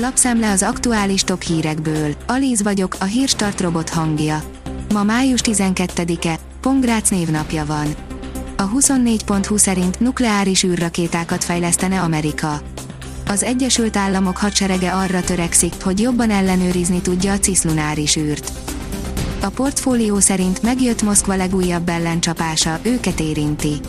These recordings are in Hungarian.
Lapszemle az aktuális top hírekből. Alíz vagyok, a hírstart robot hangja. Ma május 12-e, Pongrác névnapja van. A 24.20 szerint nukleáris űrrakétákat fejlesztene Amerika. Az Egyesült Államok hadserege arra törekszik, hogy jobban ellenőrizni tudja a ciszlunáris űrt. A portfólió szerint megjött Moszkva legújabb ellencsapása, őket érinti.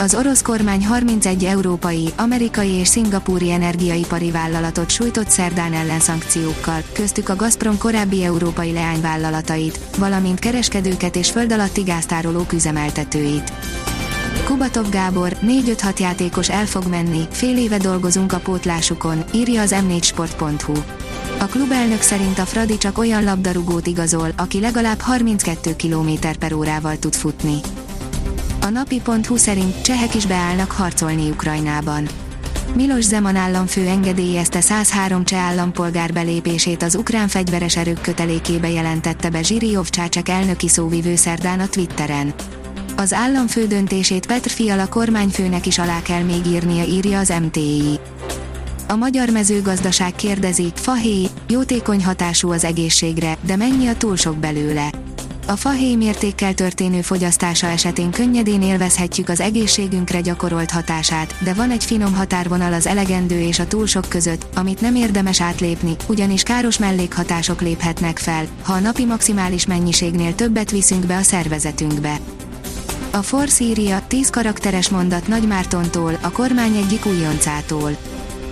Az orosz kormány 31 európai, amerikai és szingapúri energiaipari vállalatot sújtott szerdán ellenszankciókkal, köztük a Gazprom korábbi európai leányvállalatait, valamint kereskedőket és földalatti gáztárolók üzemeltetőit. Kubatov Gábor, 4-5-6 játékos el fog menni, fél éve dolgozunk a pótlásukon, írja az m4sport.hu. A klubelnök szerint a Fradi csak olyan labdarúgót igazol, aki legalább 32 km per órával tud futni. A napi.hu szerint csehek is beállnak harcolni Ukrajnában. Milos Zeman államfő engedélyezte 103 cseh állampolgár belépését az ukrán fegyveres erők kötelékébe jelentette be Zsiriov Csácsek elnöki szóvivő szerdán a Twitteren. Az államfő döntését Petr Fiala kormányfőnek is alá kell még írnia, írja az MTI. A magyar mezőgazdaság kérdezi, fahéj, jótékony hatású az egészségre, de mennyi a túl sok belőle? A fahéj mértékkel történő fogyasztása esetén könnyedén élvezhetjük az egészségünkre gyakorolt hatását, de van egy finom határvonal az elegendő és a túl sok között, amit nem érdemes átlépni, ugyanis káros mellékhatások léphetnek fel, ha a napi maximális mennyiségnél többet viszünk be a szervezetünkbe. A Force írja 10 karakteres mondat Nagy Mártontól, a kormány egyik újoncától.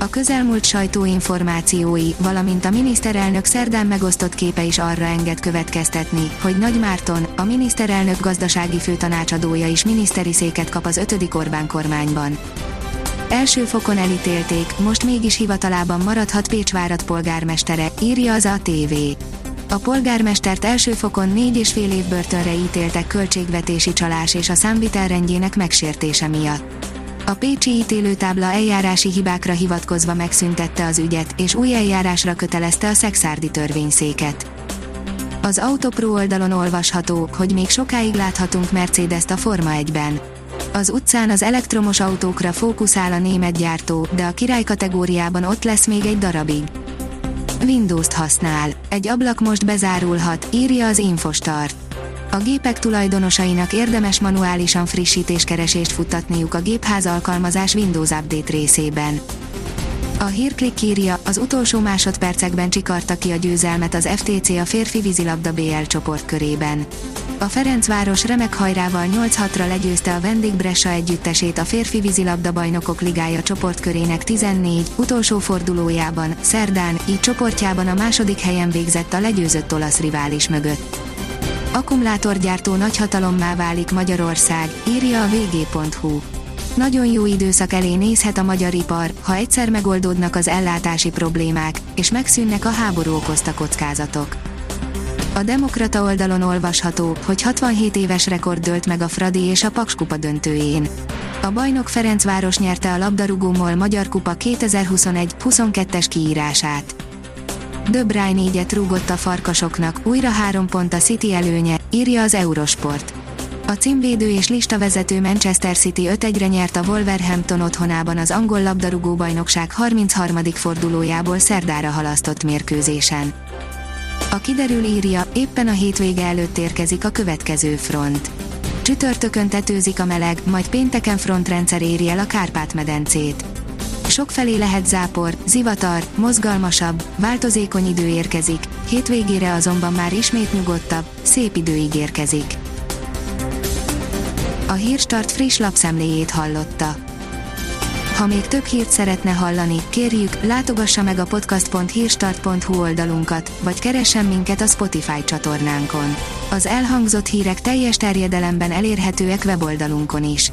A közelmúlt sajtóinformációi, valamint a miniszterelnök szerdán megosztott képe is arra enged következtetni, hogy Nagy Márton, a miniszterelnök gazdasági főtanácsadója is miniszteri széket kap az 5. Orbán kormányban. Első fokon elítélték, most mégis hivatalában maradhat Pécsvárat polgármestere, írja az ATV. A polgármestert első fokon négy és fél év börtönre ítéltek költségvetési csalás és a számvitelrendjének megsértése miatt. A Pécsi ítélőtábla eljárási hibákra hivatkozva megszüntette az ügyet, és új eljárásra kötelezte a szexárdi törvényszéket. Az Autopro oldalon olvasható, hogy még sokáig láthatunk Mercedes-t a Forma 1-ben. Az utcán az elektromos autókra fókuszál a német gyártó, de a király kategóriában ott lesz még egy darabig. Windows-t használ. Egy ablak most bezárulhat, írja az Infostart. A gépek tulajdonosainak érdemes manuálisan frissítéskeresést futtatniuk a gépház alkalmazás Windows Update részében. A hírklik írja, az utolsó másodpercekben csikarta ki a győzelmet az FTC a férfi vízilabda BL csoportkörében. A Ferencváros remek hajrával 8-6-ra legyőzte a vendég Bressa együttesét a férfi vízilabda bajnokok ligája csoportkörének 14, utolsó fordulójában, szerdán, így csoportjában a második helyen végzett a legyőzött olasz rivális mögött. Akkumulátorgyártó nagyhatalommá válik Magyarország, írja a vg.hu. Nagyon jó időszak elé nézhet a magyar ipar, ha egyszer megoldódnak az ellátási problémák, és megszűnnek a háború okozta kockázatok. A Demokrata oldalon olvasható, hogy 67 éves rekord dölt meg a Fradi és a Pakskupa döntőjén. A bajnok Ferencváros nyerte a labdarúgómol Magyar Kupa 2021-22-es kiírását. De Bruyne négyet rúgott a farkasoknak, újra három pont a City előnye, írja az Eurosport. A címvédő és listavezető Manchester City 5-1-re nyert a Wolverhampton otthonában az angol labdarúgó bajnokság 33. fordulójából szerdára halasztott mérkőzésen. A kiderül írja, éppen a hétvége előtt érkezik a következő front. Csütörtökön tetőzik a meleg, majd pénteken frontrendszer éri el a Kárpát-medencét sokfelé lehet zápor, zivatar, mozgalmasabb, változékony idő érkezik, hétvégére azonban már ismét nyugodtabb, szép idő ígérkezik. A Hírstart friss lapszemléjét hallotta. Ha még több hírt szeretne hallani, kérjük, látogassa meg a podcast.hírstart.hu oldalunkat, vagy keressen minket a Spotify csatornánkon. Az elhangzott hírek teljes terjedelemben elérhetőek weboldalunkon is.